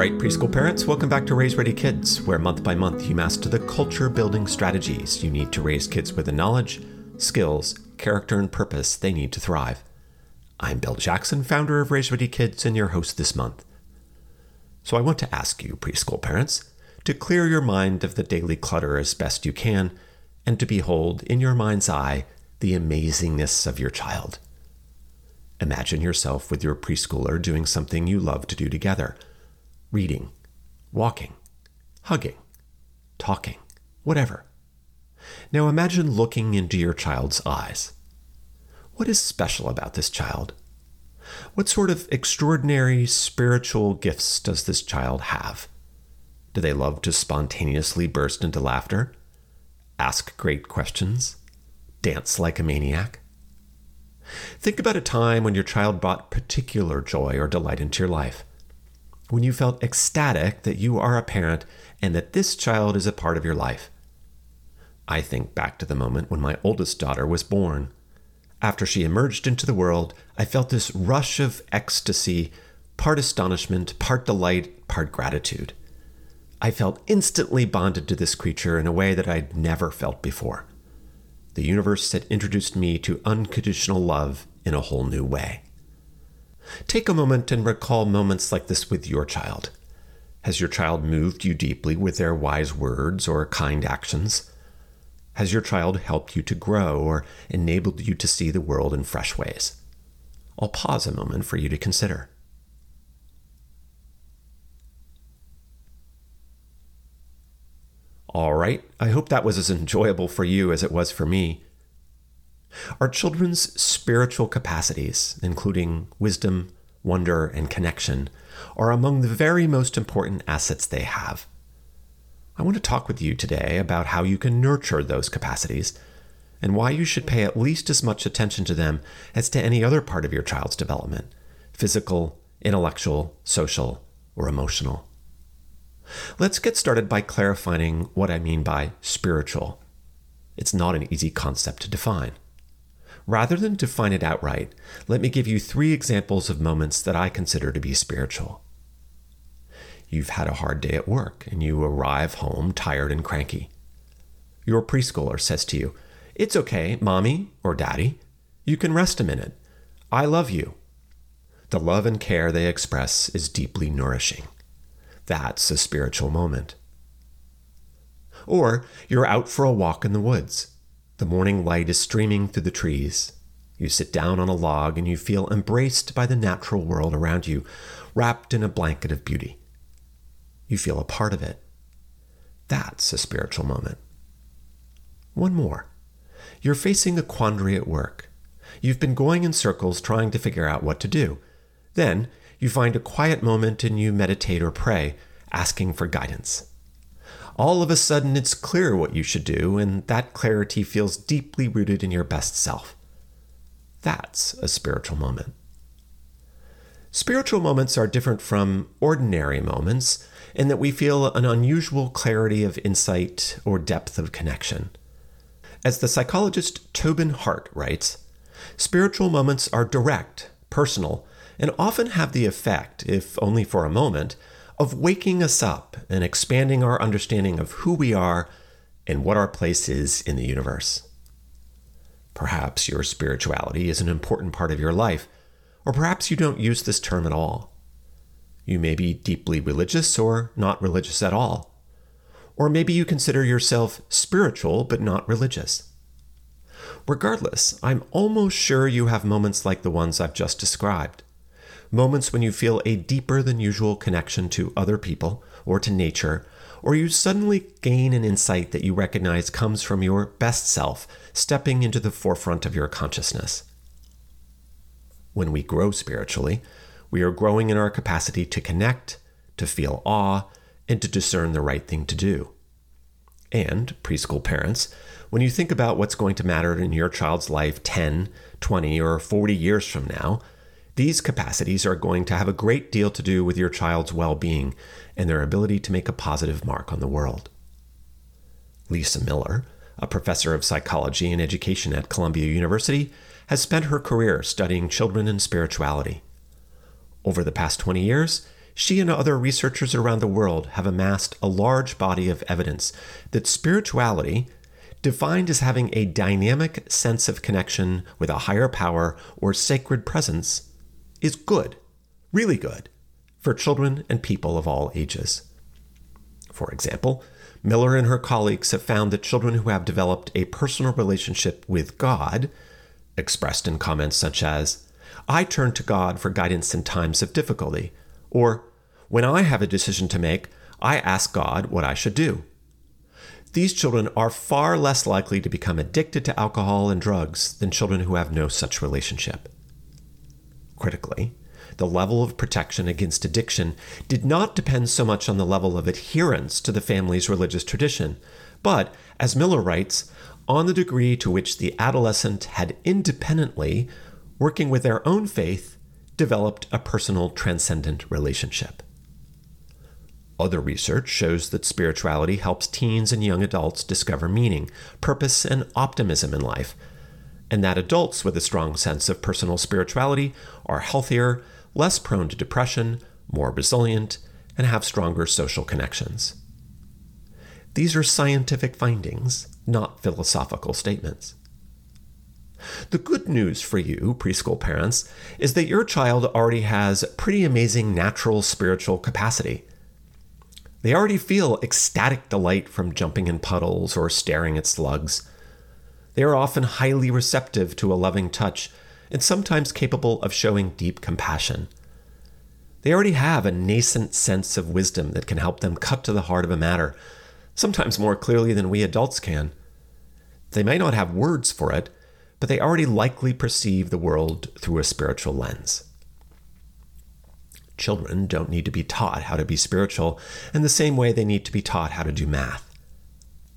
right, preschool parents, welcome back to Raise Ready Kids, where month by month you master the culture building strategies you need to raise kids with the knowledge, skills, character, and purpose they need to thrive. I'm Bill Jackson, founder of Raise Ready Kids, and your host this month. So I want to ask you, preschool parents, to clear your mind of the daily clutter as best you can and to behold in your mind's eye the amazingness of your child. Imagine yourself with your preschooler doing something you love to do together reading, walking, hugging, talking, whatever. Now imagine looking into your child's eyes. What is special about this child? What sort of extraordinary spiritual gifts does this child have? Do they love to spontaneously burst into laughter? Ask great questions? Dance like a maniac? Think about a time when your child brought particular joy or delight into your life when you felt ecstatic that you are a parent and that this child is a part of your life. I think back to the moment when my oldest daughter was born. After she emerged into the world, I felt this rush of ecstasy, part astonishment, part delight, part gratitude. I felt instantly bonded to this creature in a way that I'd never felt before. The universe had introduced me to unconditional love in a whole new way. Take a moment and recall moments like this with your child. Has your child moved you deeply with their wise words or kind actions? Has your child helped you to grow or enabled you to see the world in fresh ways? I'll pause a moment for you to consider. All right, I hope that was as enjoyable for you as it was for me. Our children's spiritual capacities, including wisdom, wonder, and connection, are among the very most important assets they have. I want to talk with you today about how you can nurture those capacities and why you should pay at least as much attention to them as to any other part of your child's development physical, intellectual, social, or emotional. Let's get started by clarifying what I mean by spiritual. It's not an easy concept to define. Rather than define it outright, let me give you three examples of moments that I consider to be spiritual. You've had a hard day at work and you arrive home tired and cranky. Your preschooler says to you, It's okay, mommy or daddy. You can rest a minute. I love you. The love and care they express is deeply nourishing. That's a spiritual moment. Or you're out for a walk in the woods. The morning light is streaming through the trees. You sit down on a log and you feel embraced by the natural world around you, wrapped in a blanket of beauty. You feel a part of it. That's a spiritual moment. One more. You're facing a quandary at work. You've been going in circles trying to figure out what to do. Then you find a quiet moment and you meditate or pray, asking for guidance all of a sudden it's clear what you should do, and that clarity feels deeply rooted in your best self. That's a spiritual moment. Spiritual moments are different from ordinary moments in that we feel an unusual clarity of insight or depth of connection. As the psychologist Tobin Hart writes, spiritual moments are direct, personal, and often have the effect, if only for a moment, of waking us up and expanding our understanding of who we are and what our place is in the universe. Perhaps your spirituality is an important part of your life, or perhaps you don't use this term at all. You may be deeply religious or not religious at all. Or maybe you consider yourself spiritual but not religious. Regardless, I'm almost sure you have moments like the ones I've just described moments when you feel a deeper than usual connection to other people or to nature, or you suddenly gain an insight that you recognize comes from your best self stepping into the forefront of your consciousness. When we grow spiritually, we are growing in our capacity to connect, to feel awe, and to discern the right thing to do. And, preschool parents, when you think about what's going to matter in your child's life 10, 20, or 40 years from now, these capacities are going to have a great deal to do with your child's well being and their ability to make a positive mark on the world. Lisa Miller, a professor of psychology and education at Columbia University, has spent her career studying children and spirituality. Over the past 20 years, she and other researchers around the world have amassed a large body of evidence that spirituality, defined as having a dynamic sense of connection with a higher power or sacred presence, is good, really good, for children and people of all ages. For example, Miller and her colleagues have found that children who have developed a personal relationship with God, expressed in comments such as, I turn to God for guidance in times of difficulty, or, when I have a decision to make, I ask God what I should do. These children are far less likely to become addicted to alcohol and drugs than children who have no such relationship. Critically, the level of protection against addiction did not depend so much on the level of adherence to the family's religious tradition, but, as Miller writes, on the degree to which the adolescent had independently, working with their own faith, developed a personal transcendent relationship. Other research shows that spirituality helps teens and young adults discover meaning, purpose, and optimism in life, and that adults with a strong sense of personal spirituality are healthier, less prone to depression, more resilient, and have stronger social connections. These are scientific findings, not philosophical statements. The good news for you, preschool parents, is that your child already has pretty amazing natural spiritual capacity. They already feel ecstatic delight from jumping in puddles or staring at slugs. They are often highly receptive to a loving touch and sometimes capable of showing deep compassion. They already have a nascent sense of wisdom that can help them cut to the heart of a matter, sometimes more clearly than we adults can. They may not have words for it, but they already likely perceive the world through a spiritual lens. Children don't need to be taught how to be spiritual in the same way they need to be taught how to do math.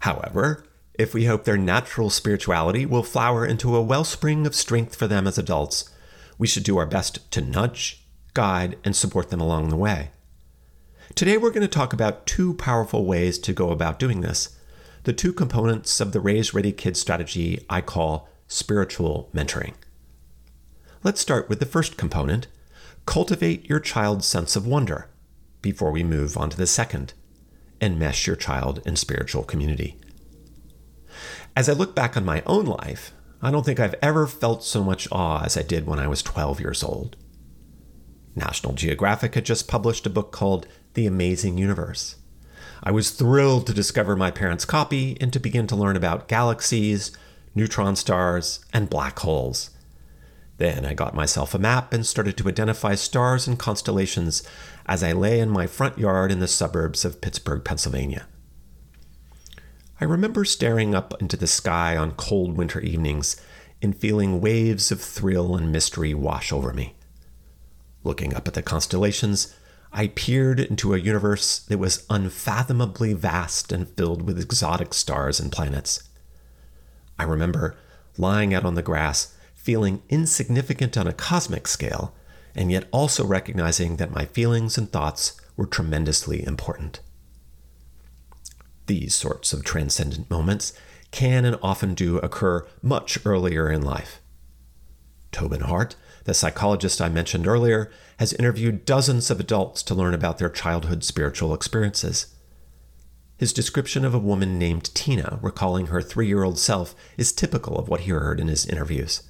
However, if we hope their natural spirituality will flower into a wellspring of strength for them as adults, we should do our best to nudge, guide, and support them along the way. Today, we're going to talk about two powerful ways to go about doing this the two components of the Raise Ready Kids strategy I call spiritual mentoring. Let's start with the first component cultivate your child's sense of wonder before we move on to the second enmesh your child in spiritual community. As I look back on my own life, I don't think I've ever felt so much awe as I did when I was 12 years old. National Geographic had just published a book called The Amazing Universe. I was thrilled to discover my parents' copy and to begin to learn about galaxies, neutron stars, and black holes. Then I got myself a map and started to identify stars and constellations as I lay in my front yard in the suburbs of Pittsburgh, Pennsylvania. I remember staring up into the sky on cold winter evenings and feeling waves of thrill and mystery wash over me. Looking up at the constellations, I peered into a universe that was unfathomably vast and filled with exotic stars and planets. I remember lying out on the grass, feeling insignificant on a cosmic scale, and yet also recognizing that my feelings and thoughts were tremendously important. These sorts of transcendent moments can and often do occur much earlier in life. Tobin Hart, the psychologist I mentioned earlier, has interviewed dozens of adults to learn about their childhood spiritual experiences. His description of a woman named Tina recalling her three year old self is typical of what he heard in his interviews.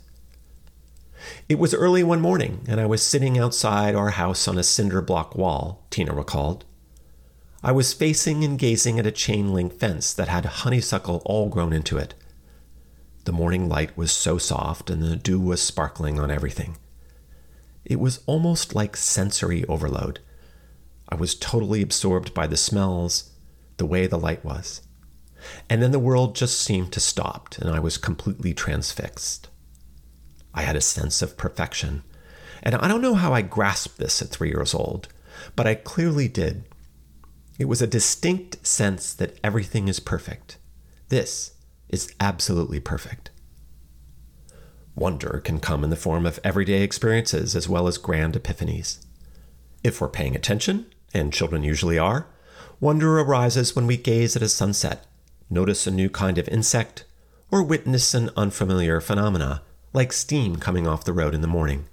It was early one morning, and I was sitting outside our house on a cinder block wall, Tina recalled. I was facing and gazing at a chain link fence that had honeysuckle all grown into it. The morning light was so soft, and the dew was sparkling on everything. It was almost like sensory overload. I was totally absorbed by the smells, the way the light was. And then the world just seemed to stop, and I was completely transfixed. I had a sense of perfection. And I don't know how I grasped this at three years old, but I clearly did. It was a distinct sense that everything is perfect. This is absolutely perfect. Wonder can come in the form of everyday experiences as well as grand epiphanies. If we're paying attention, and children usually are, Wonder arises when we gaze at a sunset, notice a new kind of insect, or witness an unfamiliar phenomena, like steam coming off the road in the morning.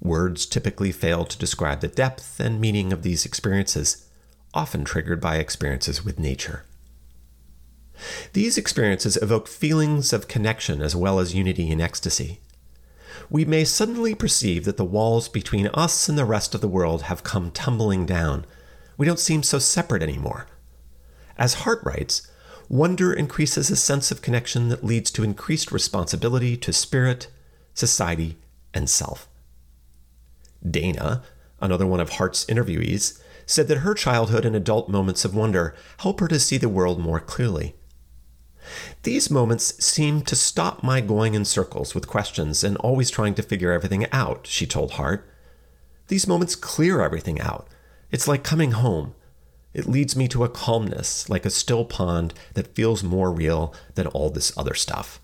Words typically fail to describe the depth and meaning of these experiences, often triggered by experiences with nature. These experiences evoke feelings of connection as well as unity and ecstasy. We may suddenly perceive that the walls between us and the rest of the world have come tumbling down. We don't seem so separate anymore. As Hart writes, wonder increases a sense of connection that leads to increased responsibility to spirit, society, and self. Dana, another one of Hart's interviewees, said that her childhood and adult moments of wonder help her to see the world more clearly. These moments seem to stop my going in circles with questions and always trying to figure everything out, she told Hart. These moments clear everything out. It's like coming home. It leads me to a calmness, like a still pond that feels more real than all this other stuff.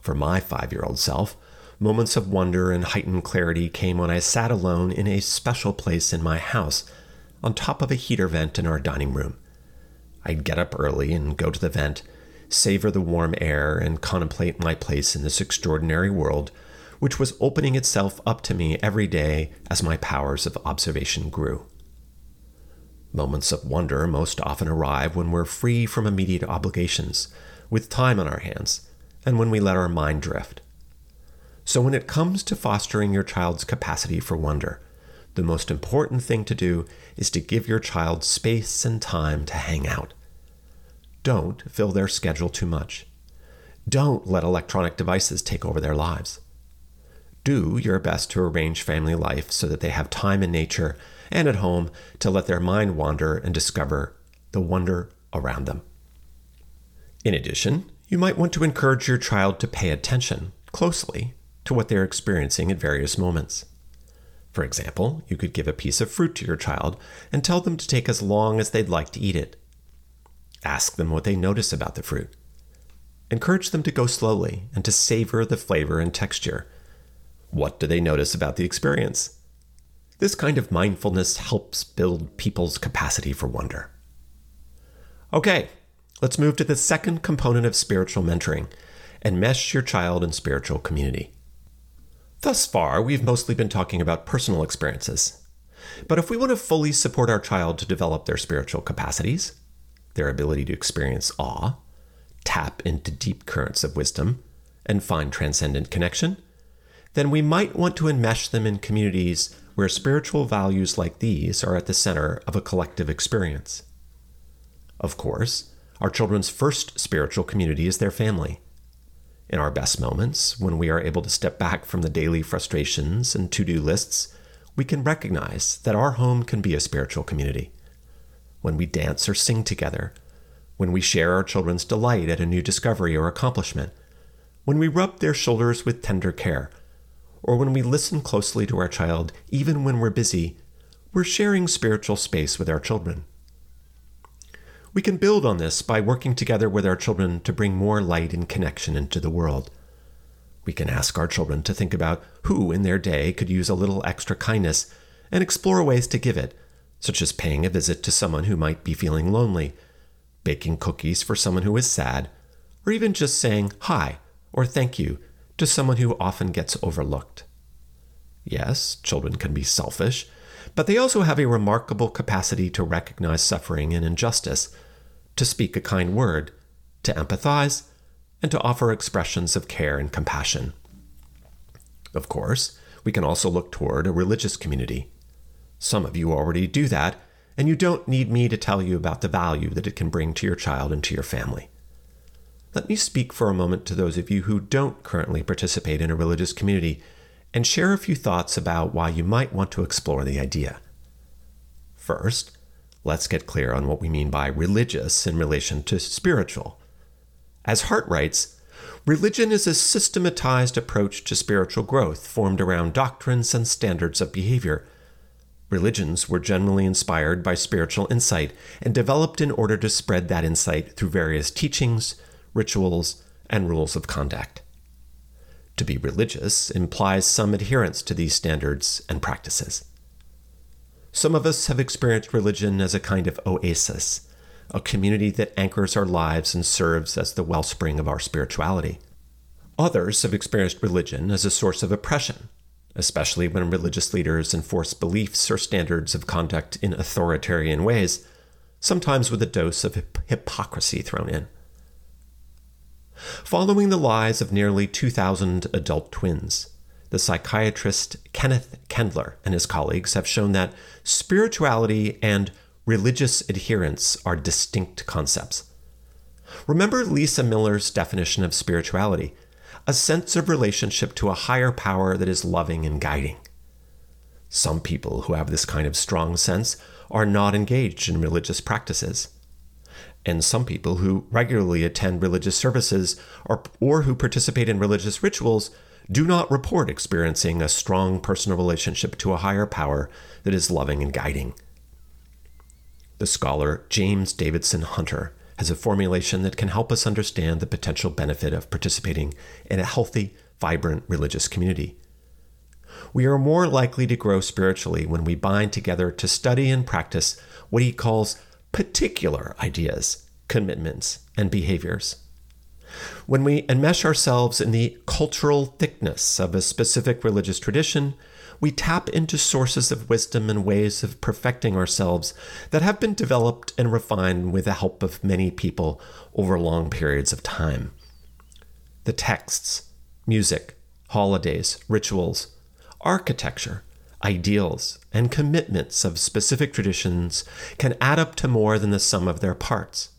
For my five year old self, moments of wonder and heightened clarity came when I sat alone in a special place in my house, on top of a heater vent in our dining room. I'd get up early and go to the vent, savor the warm air, and contemplate my place in this extraordinary world, which was opening itself up to me every day as my powers of observation grew. Moments of wonder most often arrive when we're free from immediate obligations, with time on our hands, and when we let our mind drift. So, when it comes to fostering your child's capacity for wonder, the most important thing to do is to give your child space and time to hang out. Don't fill their schedule too much. Don't let electronic devices take over their lives. Do your best to arrange family life so that they have time in nature and at home to let their mind wander and discover the wonder around them. In addition, you might want to encourage your child to pay attention closely to what they're experiencing at various moments. For example, you could give a piece of fruit to your child and tell them to take as long as they'd like to eat it. Ask them what they notice about the fruit. Encourage them to go slowly and to savor the flavor and texture. What do they notice about the experience? This kind of mindfulness helps build people's capacity for wonder. Okay, let's move to the second component of spiritual mentoring enmesh your child in spiritual community. Thus far, we've mostly been talking about personal experiences. But if we want to fully support our child to develop their spiritual capacities, their ability to experience awe, tap into deep currents of wisdom, and find transcendent connection, then we might want to enmesh them in communities where spiritual values like these are at the center of a collective experience. Of course, our children's first spiritual community is their family. In our best moments, when we are able to step back from the daily frustrations and to do lists, we can recognize that our home can be a spiritual community. When we dance or sing together, when we share our children's delight at a new discovery or accomplishment, when we rub their shoulders with tender care, or when we listen closely to our child, even when we're busy, we're sharing spiritual space with our children. We can build on this by working together with our children to bring more light and connection into the world. We can ask our children to think about who in their day could use a little extra kindness and explore ways to give it, such as paying a visit to someone who might be feeling lonely, baking cookies for someone who is sad, or even just saying hi or thank you to someone who often gets overlooked. Yes, children can be selfish, but they also have a remarkable capacity to recognize suffering and injustice to speak a kind word, to empathize, and to offer expressions of care and compassion. Of course, we can also look toward a religious community. Some of you already do that, and you don't need me to tell you about the value that it can bring to your child and to your family. Let me speak for a moment to those of you who don't currently participate in a religious community and share a few thoughts about why you might want to explore the idea. First, let's get clear on what we mean by religious in relation to spiritual. As Hart writes, religion is a systematized approach to spiritual growth formed around doctrines and standards of behavior. Religions were generally inspired by spiritual insight and developed in order to spread that insight through various teachings, rituals, and rules of conduct. To be religious implies some adherence to these standards and practices. Some of us have experienced religion as a kind of oasis, a community that anchors our lives and serves as the wellspring of our spirituality. Others have experienced religion as a source of oppression, especially when religious leaders enforce beliefs or standards of conduct in authoritarian ways, sometimes with a dose of hypocrisy thrown in. Following the lies of nearly 2,000 adult twins, the psychiatrist Kenneth Kendler and his colleagues have shown that spirituality and religious adherence are distinct concepts. Remember Lisa Miller's definition of spirituality a sense of relationship to a higher power that is loving and guiding. Some people who have this kind of strong sense are not engaged in religious practices. And some people who regularly attend religious services or, or who participate in religious rituals do not report experiencing a strong personal relationship to a higher power that is loving and guiding. The scholar James Davidson Hunter has a formulation that can help us understand the potential benefit of participating in a healthy, vibrant religious community. We are more likely to grow spiritually when we bind together to study and practice what he calls particular ideas, commitments, and behaviors. When we enmesh ourselves in the cultural thickness of a specific religious tradition, we tap into sources of wisdom and ways of perfecting ourselves that have been developed and refined with the help of many people over long periods of time. The texts, music, holidays, rituals, architecture, ideals, and commitments of specific traditions can add up to more than the sum of their parts,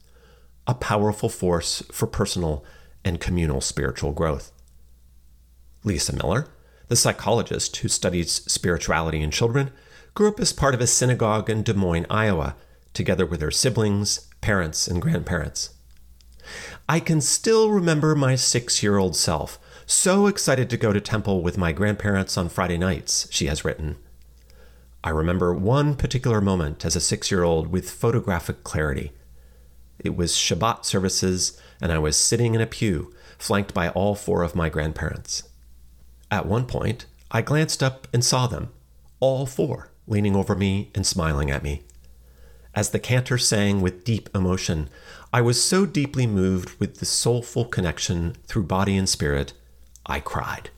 a powerful force for personal and communal spiritual growth. Lisa Miller, the psychologist who studies spirituality in children, grew up as part of a synagogue in Des Moines, Iowa, together with her siblings, parents, and grandparents. I can still remember my six year old self, so excited to go to temple with my grandparents on Friday nights, she has written. I remember one particular moment as a six year old with photographic clarity. It was Shabbat services, and I was sitting in a pew, flanked by all four of my grandparents. At one point, I glanced up and saw them, all four, leaning over me and smiling at me. As the cantor sang with deep emotion, I was so deeply moved with the soulful connection through body and spirit, I cried.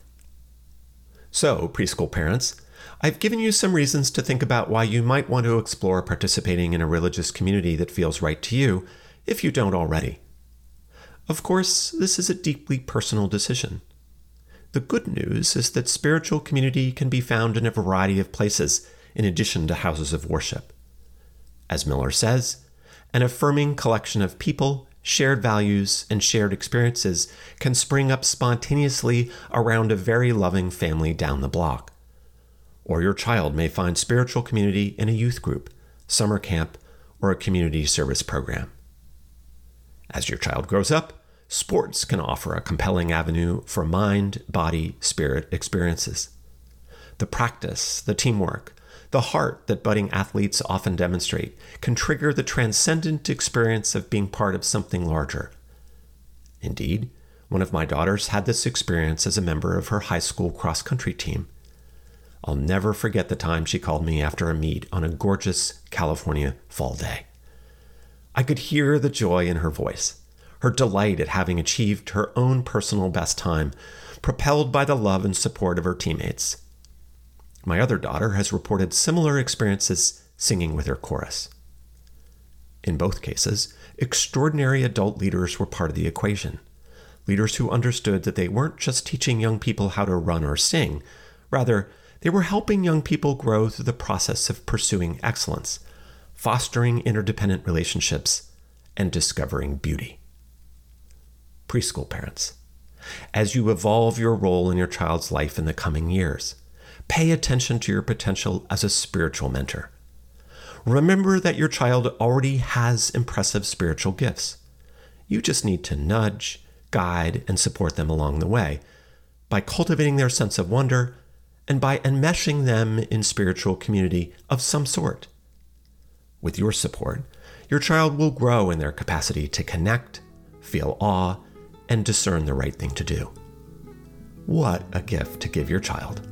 So, preschool parents, I've given you some reasons to think about why you might want to explore participating in a religious community that feels right to you, if you don't already. Of course, this is a deeply personal decision. The good news is that spiritual community can be found in a variety of places in addition to houses of worship. As Miller says, an affirming collection of people, shared values, and shared experiences can spring up spontaneously around a very loving family down the block. Or your child may find spiritual community in a youth group, summer camp, or a community service program. As your child grows up, sports can offer a compelling avenue for mind, body, spirit experiences. The practice, the teamwork, the heart that budding athletes often demonstrate can trigger the transcendent experience of being part of something larger. Indeed, one of my daughters had this experience as a member of her high school cross country team. I'll never forget the time she called me after a meet on a gorgeous California fall day. I could hear the joy in her voice her delight at having achieved her own personal best time, propelled by the love and support of her teammates. My other daughter has reported similar experiences singing with her chorus. In both cases, extraordinary adult leaders were part of the equation. Leaders who understood that they weren't just teaching young people how to run or sing, rather, they were helping young people grow through the process of pursuing excellence, fostering interdependent relationships, and discovering beauty preschool parents. As you evolve your role in your child's life in the coming years, pay attention to your potential as a spiritual mentor. Remember that your child already has impressive spiritual gifts. You just need to nudge, guide, and support them along the way by cultivating their sense of wonder and by enmeshing them in spiritual community of some sort. With your support, your child will grow in their capacity to connect, feel awe, and discern the right thing to do. What a gift to give your child.